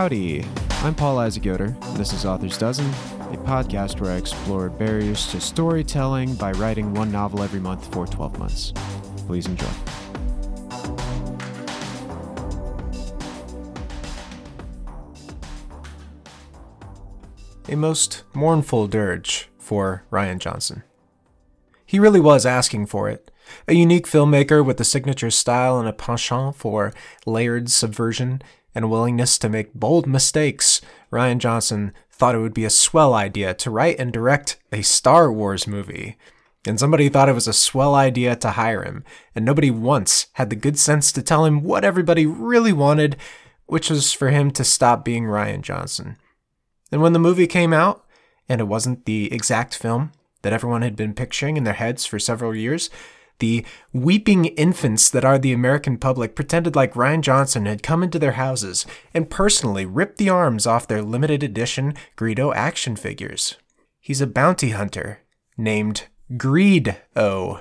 Howdy, I'm Paul Isaac Yoder, this is Author's Dozen, a podcast where I explore barriers to storytelling by writing one novel every month for 12 months. Please enjoy. A most mournful dirge for Rian Johnson. He really was asking for it. A unique filmmaker with a signature style and a penchant for layered subversion and willingness to make bold mistakes, Rian Johnson thought it would be a swell idea to write and direct a Star Wars movie. And somebody thought it was a swell idea to hire him, and nobody once had the good sense to tell him what everybody really wanted, which was for him to stop being Rian Johnson. And when the movie came out, and it wasn't the exact film that everyone had been picturing in their heads for several years, the weeping infants that are the American public pretended like Rian Johnson had come into their houses and personally ripped the arms off their limited edition Greedo action figures. He's a bounty hunter named Greed-O.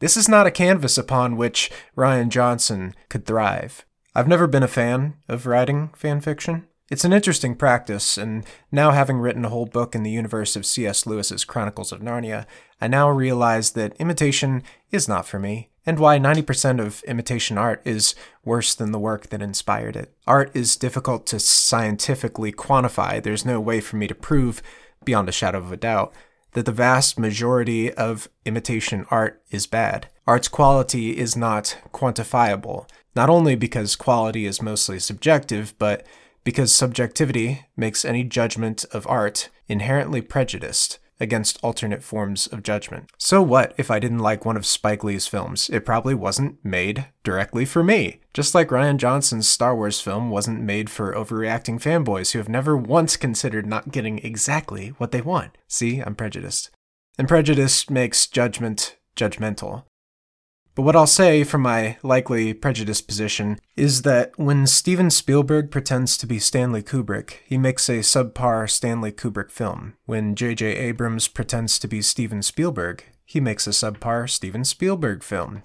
This is not a canvas upon which Rian Johnson could thrive. I've never been a fan of writing fan fiction. It's an interesting practice, and now having written a whole book in the universe of C.S. Lewis's Chronicles of Narnia, I now realize that imitation is not for me, and why 90% of imitation art is worse than the work that inspired it. Art is difficult to scientifically quantify. There's no way for me to prove, beyond a shadow of a doubt, that the vast majority of imitation art is bad. Art's quality is not quantifiable, not only because quality is mostly subjective, but because subjectivity makes any judgment of art inherently prejudiced against alternate forms of judgment. So what if I didn't like one of Spike Lee's films? It probably wasn't made directly for me. Just like Rian Johnson's Star Wars film wasn't made for overreacting fanboys who have never once considered not getting exactly what they want. See, I'm prejudiced. And prejudice makes judgment judgmental. But what I'll say from my likely prejudiced position is that when Steven Spielberg pretends to be Stanley Kubrick, he makes a subpar Stanley Kubrick film. When J.J. Abrams pretends to be Steven Spielberg, he makes a subpar Steven Spielberg film.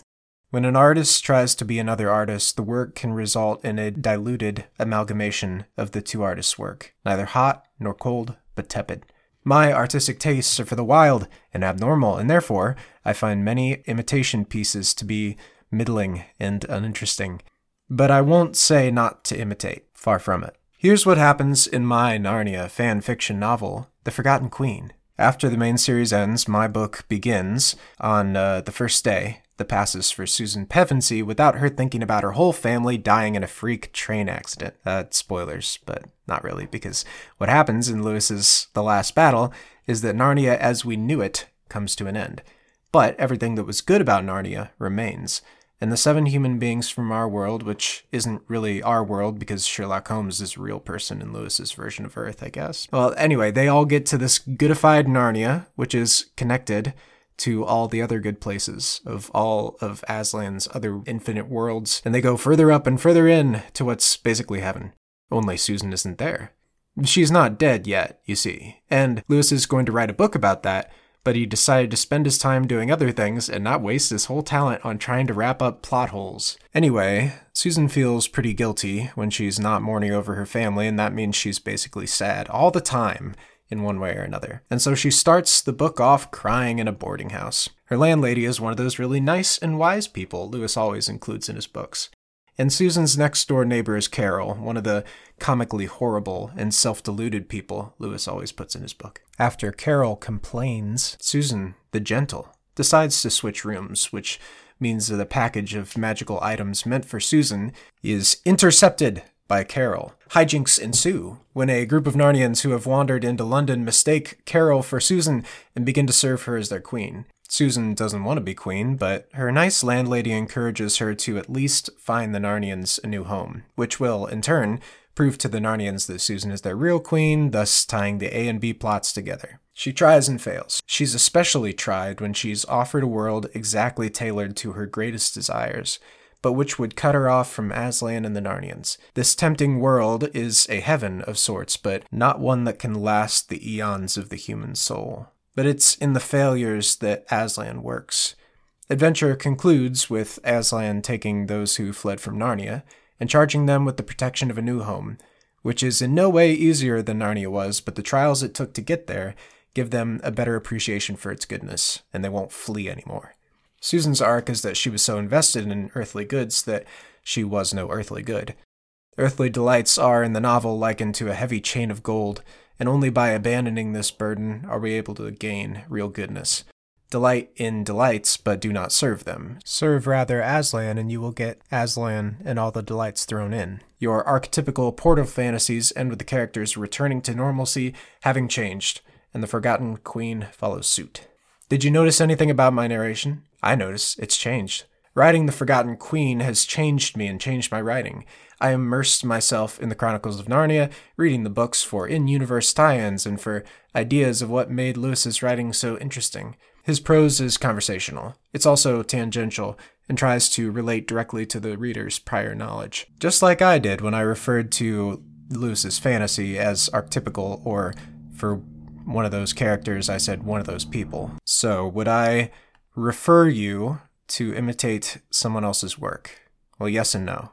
When an artist tries to be another artist, the work can result in a diluted amalgamation of the two artists' work, neither hot nor cold, but tepid. My artistic tastes are for the wild and abnormal, and therefore I find many imitation pieces to be middling and uninteresting. But I won't say not to imitate, far from it. Here's what happens in my Narnia fan fiction novel, The Forgotten Queen. After the main series ends, my book begins on uh, the first day that passes for Susan Pevensie without her thinking about her whole family dying in a freak train accident. Uh, spoilers, but not really, because what happens in Lewis's The Last Battle is that Narnia as we knew it comes to an end. But everything that was good about Narnia remains. And the seven human beings from our world, which isn't really our world because Sherlock Holmes is a real person in Lewis's version of Earth, I guess. Well, anyway, they all get to this goodified Narnia, which is connected to all the other good places of all of Aslan's other infinite worlds, and they go further up and further in to what's basically heaven. Only Susan isn't there. She's not dead yet, you see, and Lewis is going to write a book about that, but he decided to spend his time doing other things and not waste his whole talent on trying to wrap up plot holes. Anyway, Susan feels pretty guilty when she's not mourning over her family, and that means she's basically sad all the time in one way or another. And so she starts the book off crying in a boarding house. Her landlady is one of those really nice and wise people Lewis always includes in his books. And Susan's next door neighbor is Carol, one of the comically horrible and self deluded people Lewis always puts in his book. After Carol complains, Susan, the gentle, decides to switch rooms, which means that a package of magical items meant for Susan is intercepted by Carol. Hijinks ensue when a group of Narnians who have wandered into London mistake Carol for Susan and begin to serve her as their queen. Susan doesn't want to be queen, but her nice landlady encourages her to at least find the Narnians a new home, which will, in turn, prove to the Narnians that Susan is their real queen, thus tying the A and B plots together. She tries and fails. She's especially tried when she's offered a world exactly tailored to her greatest desires but which would cut her off from Aslan and the Narnians. This tempting world is a heaven of sorts, but not one that can last the eons of the human soul. But it's in the failures that Aslan works. Adventure concludes with Aslan taking those who fled from Narnia and charging them with the protection of a new home, which is in no way easier than Narnia was, but the trials it took to get there give them a better appreciation for its goodness, and they won't flee anymore. Susan's arc is that she was so invested in earthly goods that she was no earthly good. Earthly delights are, in the novel, likened to a heavy chain of gold, and only by abandoning this burden are we able to gain real goodness. Delight in delights, but do not serve them. Serve rather Aslan, and you will get Aslan and all the delights thrown in. Your archetypical portal fantasies end with the characters returning to normalcy, having changed, and the Forgotten Queen follows suit. Did you notice anything about my narration? I notice it's changed. Writing The Forgotten Queen has changed me and changed my writing. I immersed myself in the Chronicles of Narnia, reading the books for in universe tie ins and for ideas of what made Lewis's writing so interesting. His prose is conversational. It's also tangential and tries to relate directly to the reader's prior knowledge. Just like I did when I referred to Lewis's fantasy as archetypical, or for one of those characters, I said one of those people. So, would I refer you to imitate someone else's work? Well, yes and no.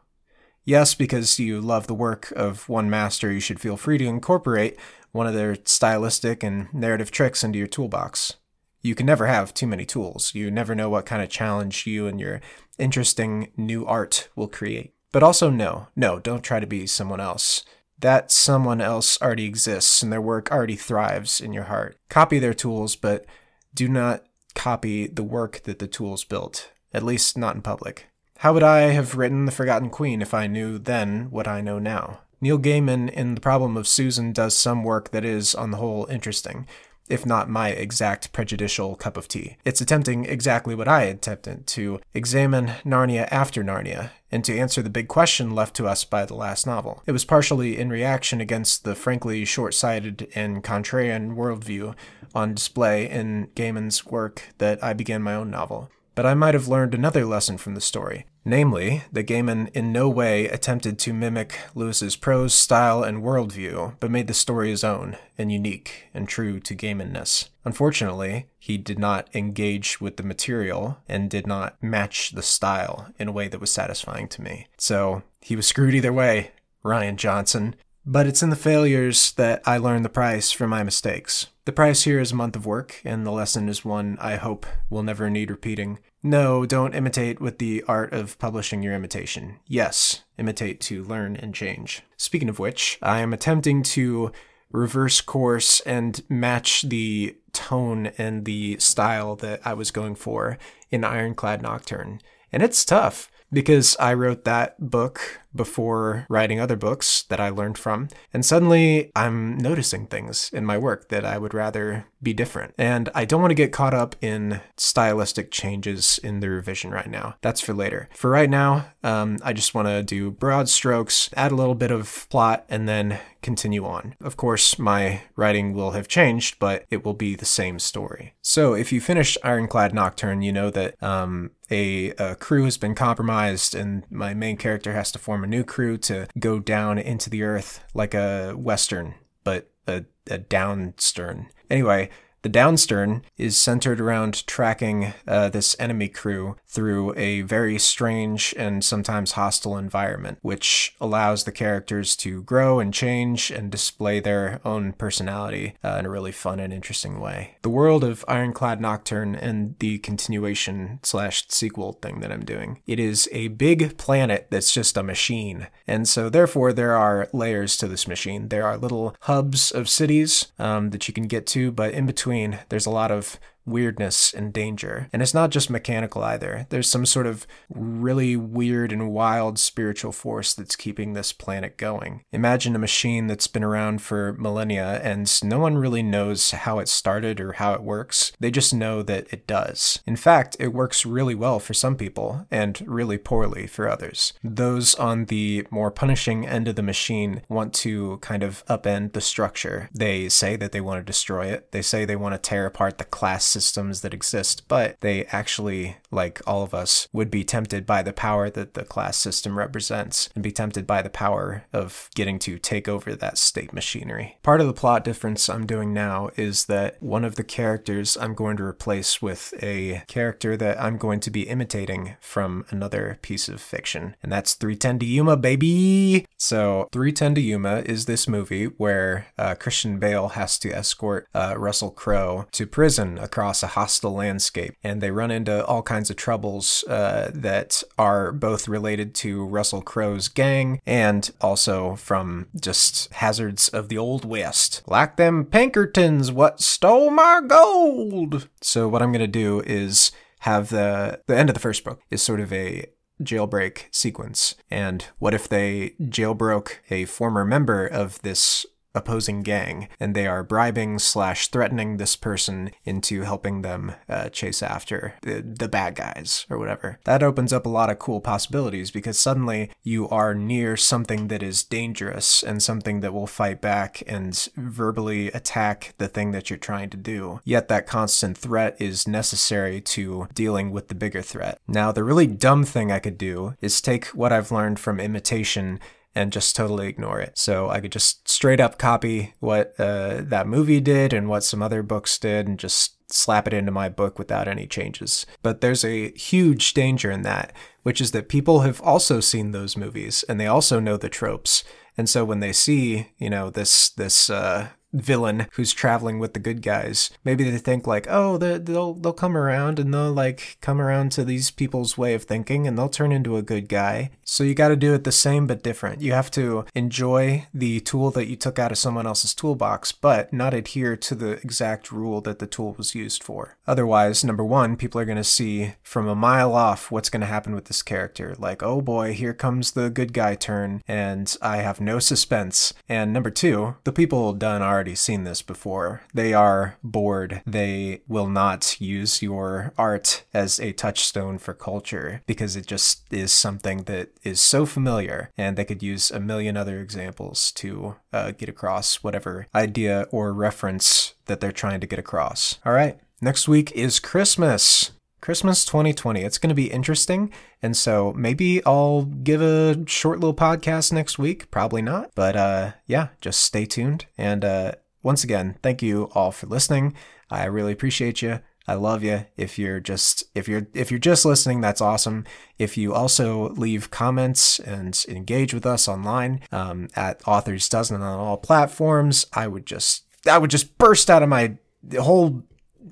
Yes, because you love the work of one master, you should feel free to incorporate one of their stylistic and narrative tricks into your toolbox. You can never have too many tools. You never know what kind of challenge you and your interesting new art will create. But also, no, no, don't try to be someone else. That someone else already exists and their work already thrives in your heart. Copy their tools, but do not copy the work that the tools built, at least not in public. How would I have written The Forgotten Queen if I knew then what I know now? Neil Gaiman in The Problem of Susan does some work that is, on the whole, interesting, if not my exact prejudicial cup of tea. It's attempting exactly what I attempted to examine Narnia after Narnia, and to answer the big question left to us by the last novel. It was partially in reaction against the frankly short sighted and contrarian worldview on display in Gaiman's work that I began my own novel. But I might have learned another lesson from the story, namely, that Gaiman in no way attempted to mimic Lewis's prose style and worldview, but made the story his own and unique and true to Gaimanness. Unfortunately, he did not engage with the material and did not match the style in a way that was satisfying to me. So he was screwed either way, Rian Johnson. But it's in the failures that I learn the price for my mistakes. The price here is a month of work, and the lesson is one I hope will never need repeating. No, don't imitate with the art of publishing your imitation. Yes, imitate to learn and change. Speaking of which, I am attempting to reverse course and match the tone and the style that I was going for in Ironclad Nocturne. And it's tough because I wrote that book before writing other books that I learned from. And suddenly I'm noticing things in my work that I would rather be different. And I don't want to get caught up in stylistic changes in the revision right now. That's for later. For right now, um, I just want to do broad strokes, add a little bit of plot, and then continue on. Of course, my writing will have changed, but it will be the same story. So if you finished Ironclad Nocturne, you know that um, a, a crew has been compromised and my main character has to form a new crew to go down into the earth like a western, but a, a downstern. Anyway, the downstern is centered around tracking uh, this enemy crew through a very strange and sometimes hostile environment, which allows the characters to grow and change and display their own personality uh, in a really fun and interesting way. The world of Ironclad Nocturne and the continuation slash sequel thing that I'm doing, it is a big planet that's just a machine, and so therefore there are layers to this machine. There are little hubs of cities um, that you can get to, but in between between, there's a lot of weirdness and danger. And it's not just mechanical either. There's some sort of really weird and wild spiritual force that's keeping this planet going. Imagine a machine that's been around for millennia and no one really knows how it started or how it works. They just know that it does. In fact, it works really well for some people and really poorly for others. Those on the more punishing end of the machine want to kind of upend the structure. They say that they want to destroy it. They say they want to tear apart the class systems that exist, but they actually, like all of us, would be tempted by the power that the class system represents and be tempted by the power of getting to take over that state machinery. Part of the plot difference I'm doing now is that one of the characters I'm going to replace with a character that I'm going to be imitating from another piece of fiction, and that's 310 to Yuma, baby! So, 310 to Yuma is this movie where uh, Christian Bale has to escort uh, Russell Crowe to prison across a hostile landscape, and they run into all kinds of troubles uh, that are both related to Russell Crowe's gang and also from just hazards of the Old West, like them Pinkertons what stole my gold. So, what I'm going to do is have the the end of the first book is sort of a jailbreak sequence. And what if they jailbroke a former member of this opposing gang, and they are bribing slash threatening this person into helping them uh, chase after the, the bad guys or whatever. That opens up a lot of cool possibilities because suddenly you are near something that is dangerous and something that will fight back and verbally attack the thing that you're trying to do. Yet that constant threat is necessary to dealing with the bigger threat. Now, the really dumb thing I could do is take what I've learned from imitation and just totally ignore it. So I could just straight up copy what uh, that movie did and what some other books did and just slap it into my book without any changes. But there's a huge danger in that, which is that people have also seen those movies and they also know the tropes. And so when they see, you know, this this uh, villain who's traveling with the good guys. Maybe they think like, oh, they'll they'll come around and they'll like come around to these people's way of thinking and they'll turn into a good guy. So you got to do it the same but different. You have to enjoy the tool that you took out of someone else's toolbox, but not adhere to the exact rule that the tool was used for. Otherwise, number one, people are going to see from a mile off what's going to happen with this character. Like, oh boy, here comes the good guy turn, and I have no suspense. And number two, the people done are already seen this before. They are bored. They will not use your art as a touchstone for culture because it just is something that is so familiar, and they could use a million other examples to uh, get across whatever idea or reference that they're trying to get across. All right. Next week is Christmas. Christmas 2020. It's going to be interesting. And so maybe I'll give a short little podcast next week. Probably not. But uh, yeah, just stay tuned. And uh, once again, thank you all for listening. I really appreciate you. I love you. If you're just if you're if you're just listening, that's awesome. If you also leave comments and engage with us online um, at Authors Dozen on all platforms, I would just I would just burst out of my whole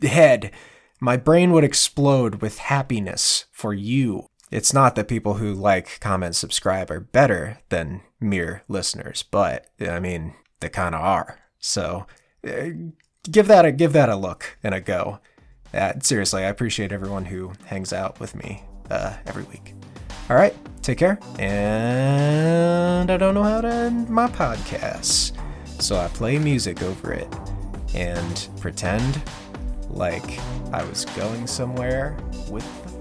head my brain would explode with happiness for you. It's not that people who like, comment, subscribe are better than mere listeners, but I mean, they kind of are. So uh, give that a give that a look and a go. Uh, seriously, I appreciate everyone who hangs out with me uh, every week. All right, take care. And I don't know how to end my podcast, so I play music over it and pretend like I was going somewhere with the